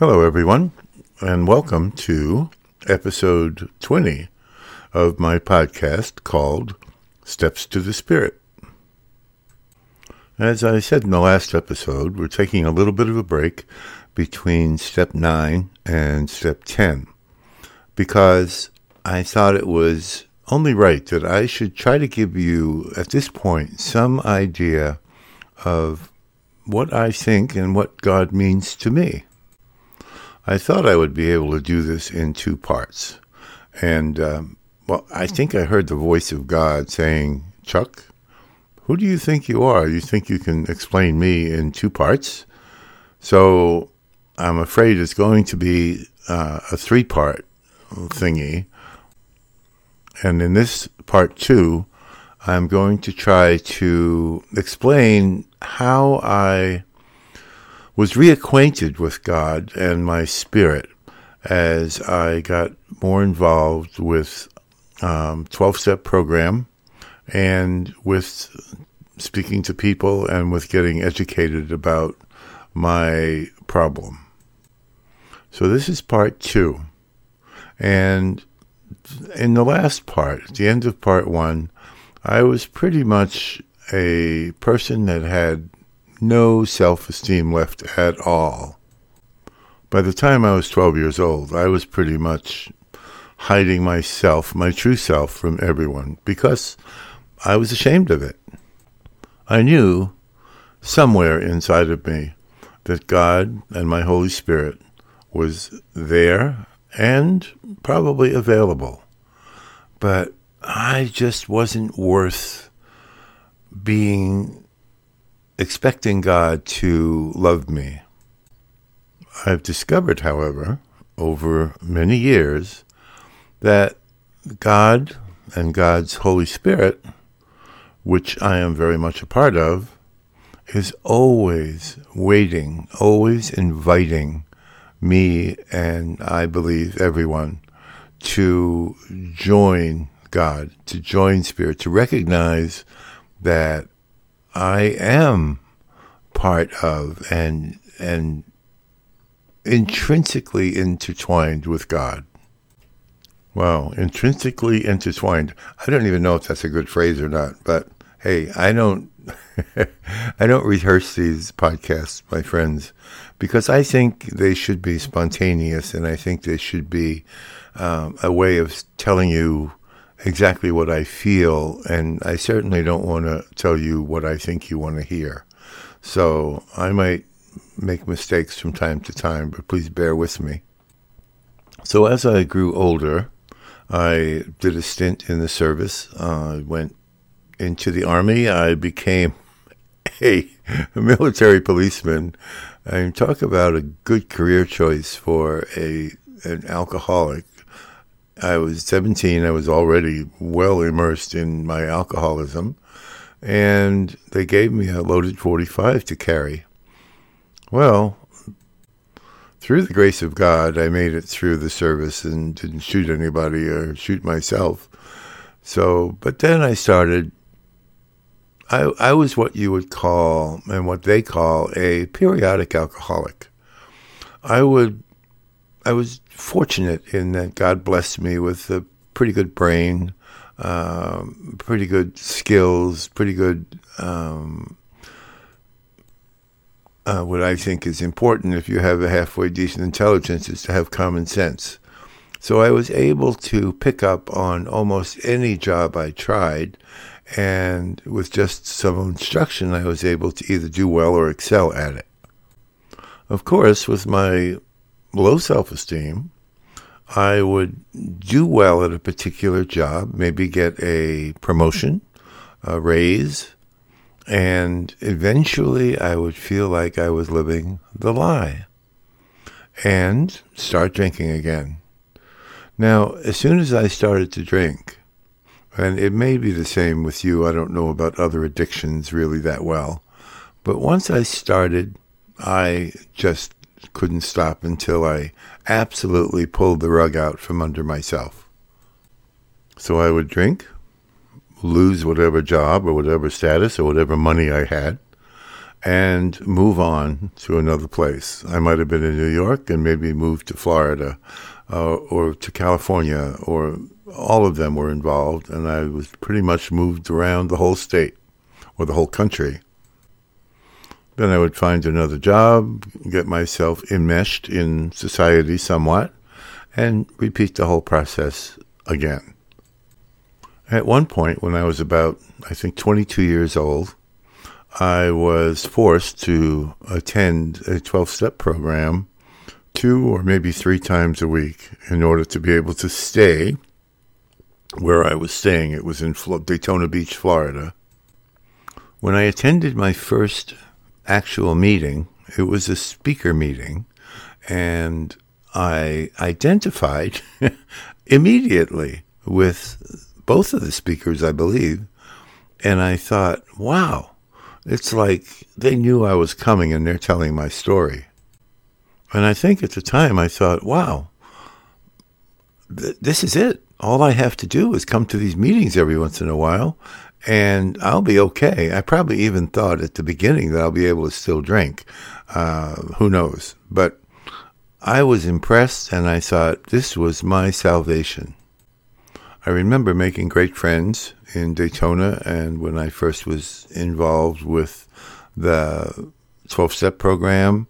Hello, everyone, and welcome to episode 20 of my podcast called Steps to the Spirit. As I said in the last episode, we're taking a little bit of a break between step 9 and step 10 because I thought it was only right that I should try to give you, at this point, some idea of what I think and what God means to me. I thought I would be able to do this in two parts. And, um, well, I think I heard the voice of God saying, Chuck, who do you think you are? You think you can explain me in two parts? So I'm afraid it's going to be uh, a three part thingy. And in this part two, I'm going to try to explain how I was reacquainted with God and my spirit as I got more involved with um, 12 step program and with speaking to people and with getting educated about my problem. So this is part two. And in the last part, the end of part one, I was pretty much a person that had no self esteem left at all. By the time I was 12 years old, I was pretty much hiding myself, my true self, from everyone because I was ashamed of it. I knew somewhere inside of me that God and my Holy Spirit was there and probably available. But I just wasn't worth being expecting God to love me. I've discovered, however, over many years, that God and God's Holy Spirit, which I am very much a part of, is always waiting, always inviting me and I believe everyone to join God, to join Spirit, to recognize that I am part of and and intrinsically intertwined with God. Wow, intrinsically intertwined. I don't even know if that's a good phrase or not, but hey, I don't I don't rehearse these podcasts, my friends, because I think they should be spontaneous and I think they should be um, a way of telling you exactly what I feel, and I certainly don't want to tell you what I think you want to hear. So I might make mistakes from time to time, but please bear with me. So as I grew older, I did a stint in the service. Uh, I went into the army. I became a military policeman. And talk about a good career choice for a an alcoholic. I was 17. I was already well immersed in my alcoholism. And they gave me a loaded 45 to carry. Well, through the grace of God, I made it through the service and didn't shoot anybody or shoot myself. So, but then I started. I, I was what you would call, and what they call, a periodic alcoholic. I would I was fortunate in that God blessed me with a pretty good brain, um, pretty good skills, pretty good. Um, uh, what I think is important if you have a halfway decent intelligence is to have common sense. So I was able to pick up on almost any job I tried, and with just some instruction, I was able to either do well or excel at it. Of course, with my low self esteem, I would do well at a particular job, maybe get a promotion, a raise, and eventually I would feel like I was living the lie and start drinking again. Now, as soon as I started to drink, and it may be the same with you, I don't know about other addictions really that well, but once I started, I just couldn't stop until I absolutely pulled the rug out from under myself. So I would drink, lose whatever job or whatever status or whatever money I had, and move on to another place. I might have been in New York and maybe moved to Florida uh, or to California, or all of them were involved, and I was pretty much moved around the whole state or the whole country. Then I would find another job, get myself enmeshed in society somewhat, and repeat the whole process again. At one point, when I was about, I think, 22 years old, I was forced to attend a 12 step program two or maybe three times a week in order to be able to stay where I was staying. It was in Daytona Beach, Florida. When I attended my first actual meeting, it was a speaker meeting, and I identified immediately with both of the speakers, I believe. And I thought, wow, it's like they knew I was coming and they're telling my story. And I think at the time I thought, wow, th- this is it. All I have to do is come to these meetings every once in a while and I'll be okay. I probably even thought at the beginning that I'll be able to still drink. Uh, who knows? But I was impressed and I thought this was my salvation. I remember making great friends in Daytona and when I first was involved with the 12 step program,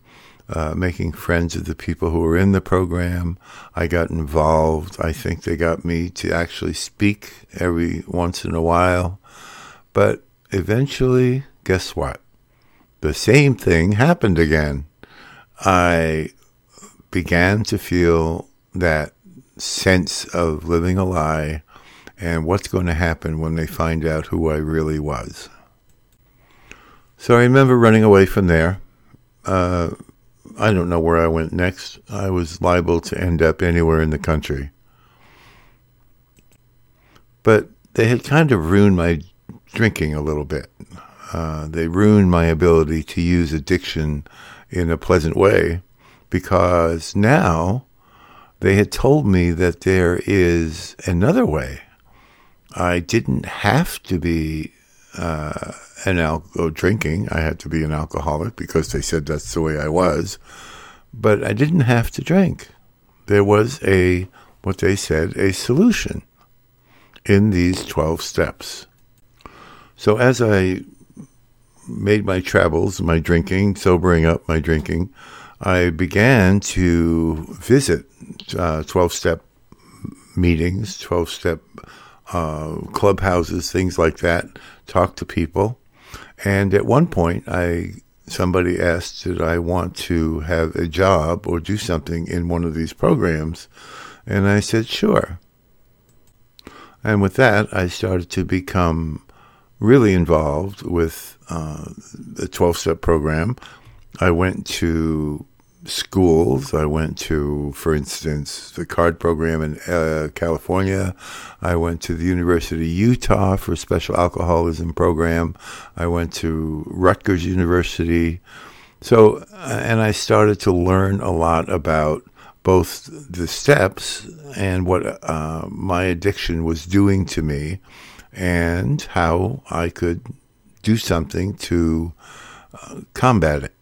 uh, making friends of the people who were in the program. I got involved. I think they got me to actually speak every once in a while. But eventually, guess what? The same thing happened again. I began to feel that sense of living a lie and what's going to happen when they find out who I really was. So I remember running away from there. Uh, I don't know where I went next. I was liable to end up anywhere in the country. But they had kind of ruined my drinking a little bit. Uh, they ruined my ability to use addiction in a pleasant way because now they had told me that there is another way. I didn't have to be uh, an alcohol drinking. I had to be an alcoholic because they said that's the way I was. But I didn't have to drink. There was a what they said a solution in these 12 steps. So as I made my travels, my drinking, sobering up my drinking, I began to visit 12 uh, step meetings, 12 step uh, clubhouses, things like that, talk to people. And at one point, I somebody asked, did I want to have a job or do something in one of these programs? And I said, sure. And with that, I started to become really involved with uh, the 12 step program. I went to schools. I went to, for instance, the CARD program in uh, California. I went to the University of Utah for a special alcoholism program. I went to Rutgers University. So, uh, and I started to learn a lot about both the steps and what uh, my addiction was doing to me and how I could do something to uh, combat it.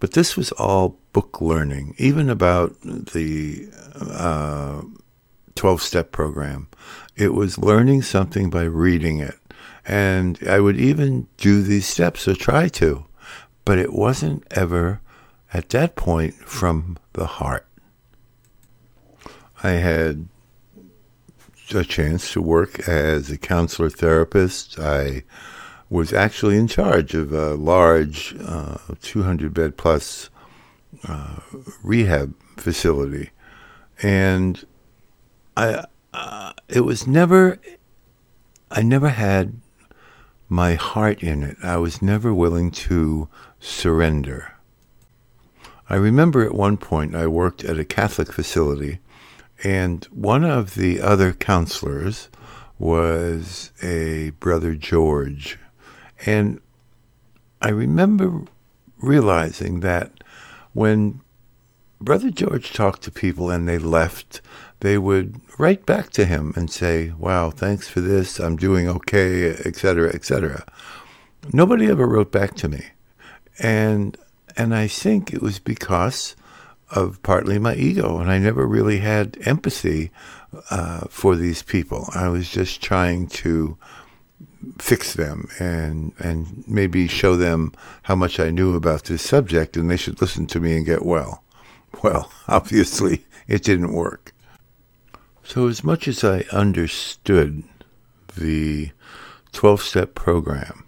But this was all book learning, even about the uh, 12 step program. It was learning something by reading it. And I would even do these steps or try to, but it wasn't ever at that point from the heart. I had a chance to work as a counselor therapist. I was actually in charge of a large uh, 200 bed plus uh, rehab facility. And I, uh, it was never, I never had my heart in it. I was never willing to surrender. I remember at one point I worked at a Catholic facility, and one of the other counselors was a brother George and I remember realizing that when Brother George talked to people and they left, they would write back to him and say, Wow, thanks for this. I'm doing okay, etc., etc. Nobody ever wrote back to me. And and I think it was because of partly my ego, and I never really had empathy uh, for these people. I was just trying to fix them and and maybe show them how much I knew about this subject, and they should listen to me and get well. Well, obviously, it didn't work. So, as much as I understood the 12 step program,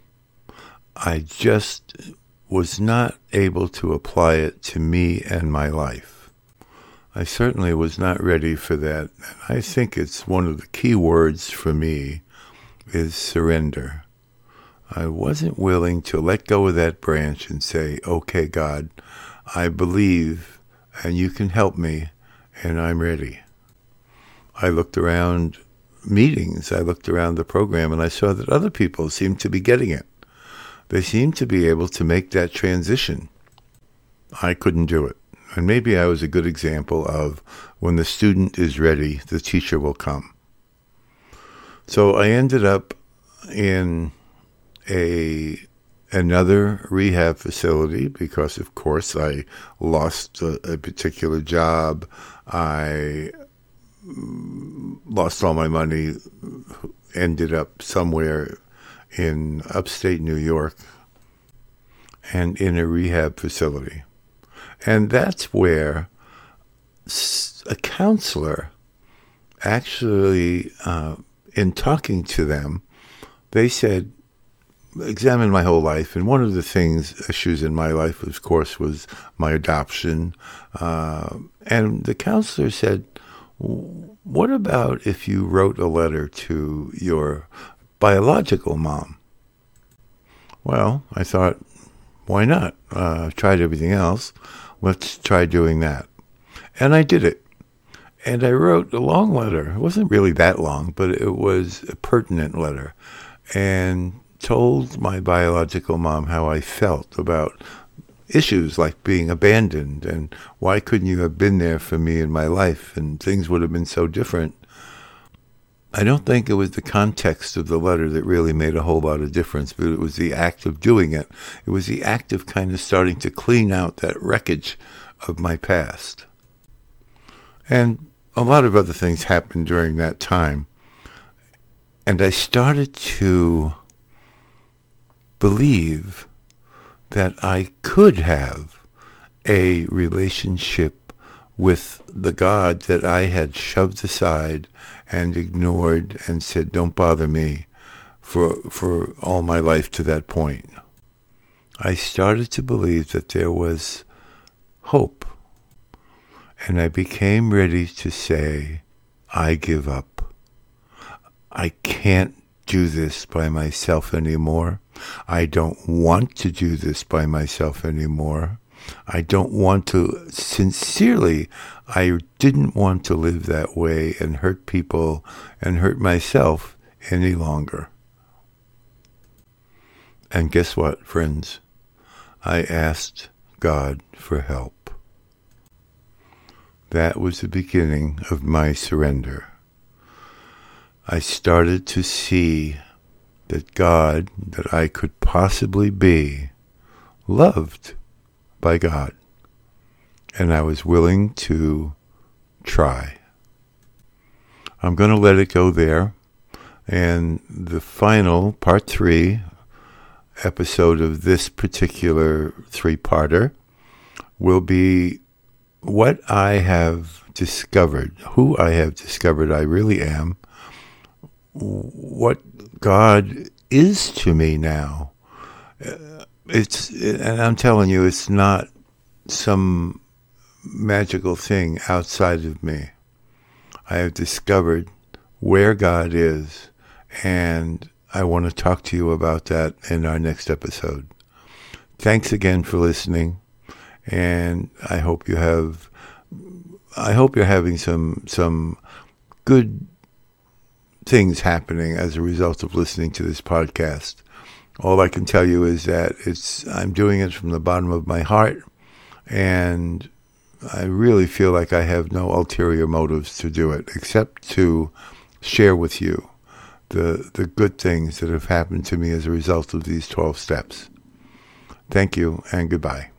I just was not able to apply it to me and my life. I certainly was not ready for that. I think it's one of the key words for me is surrender. I wasn't willing to let go of that branch and say, okay, God, I believe and you can help me and I'm ready. I looked around meetings, I looked around the program and I saw that other people seemed to be getting it they seemed to be able to make that transition. I couldn't do it. And maybe I was a good example of when the student is ready, the teacher will come. So I ended up in a another rehab facility because of course I lost a, a particular job. I lost all my money, ended up somewhere in upstate New York and in a rehab facility. And that's where a counselor actually, uh, in talking to them, they said, examine my whole life. And one of the things, issues in my life, of course, was my adoption. Uh, and the counselor said, what about if you wrote a letter to your biological mom. Well, I thought, why not? Uh, tried everything else. Let's try doing that. And I did it. And I wrote a long letter. It wasn't really that long, but it was a pertinent letter. And told my biological mom how I felt about issues like being abandoned and why couldn't you have been there for me in my life and things would have been so different I don't think it was the context of the letter that really made a whole lot of difference, but it was the act of doing it. It was the act of kind of starting to clean out that wreckage of my past. And a lot of other things happened during that time. And I started to believe that I could have a relationship with the God that I had shoved aside and ignored and said, don't bother me for, for all my life to that point. I started to believe that there was hope. And I became ready to say, I give up. I can't do this by myself anymore. I don't want to do this by myself anymore. I don't want to, sincerely, I didn't want to live that way and hurt people and hurt myself any longer. And guess what, friends? I asked God for help. That was the beginning of my surrender. I started to see that God, that I could possibly be, loved by God. And I was willing to try. I'm going to let it go there. And the final, part three, episode of this particular three parter will be what I have discovered, who I have discovered I really am, what God is to me now. Uh, it's and I'm telling you, it's not some magical thing outside of me. I have discovered where God is, and I want to talk to you about that in our next episode. Thanks again for listening, and I hope you have. I hope you're having some some good things happening as a result of listening to this podcast all I can tell you is that it's I'm doing it from the bottom of my heart, and I really feel like I have no ulterior motives to do it except to share with you the the good things that have happened to me as a result of these 12 steps. Thank you and goodbye.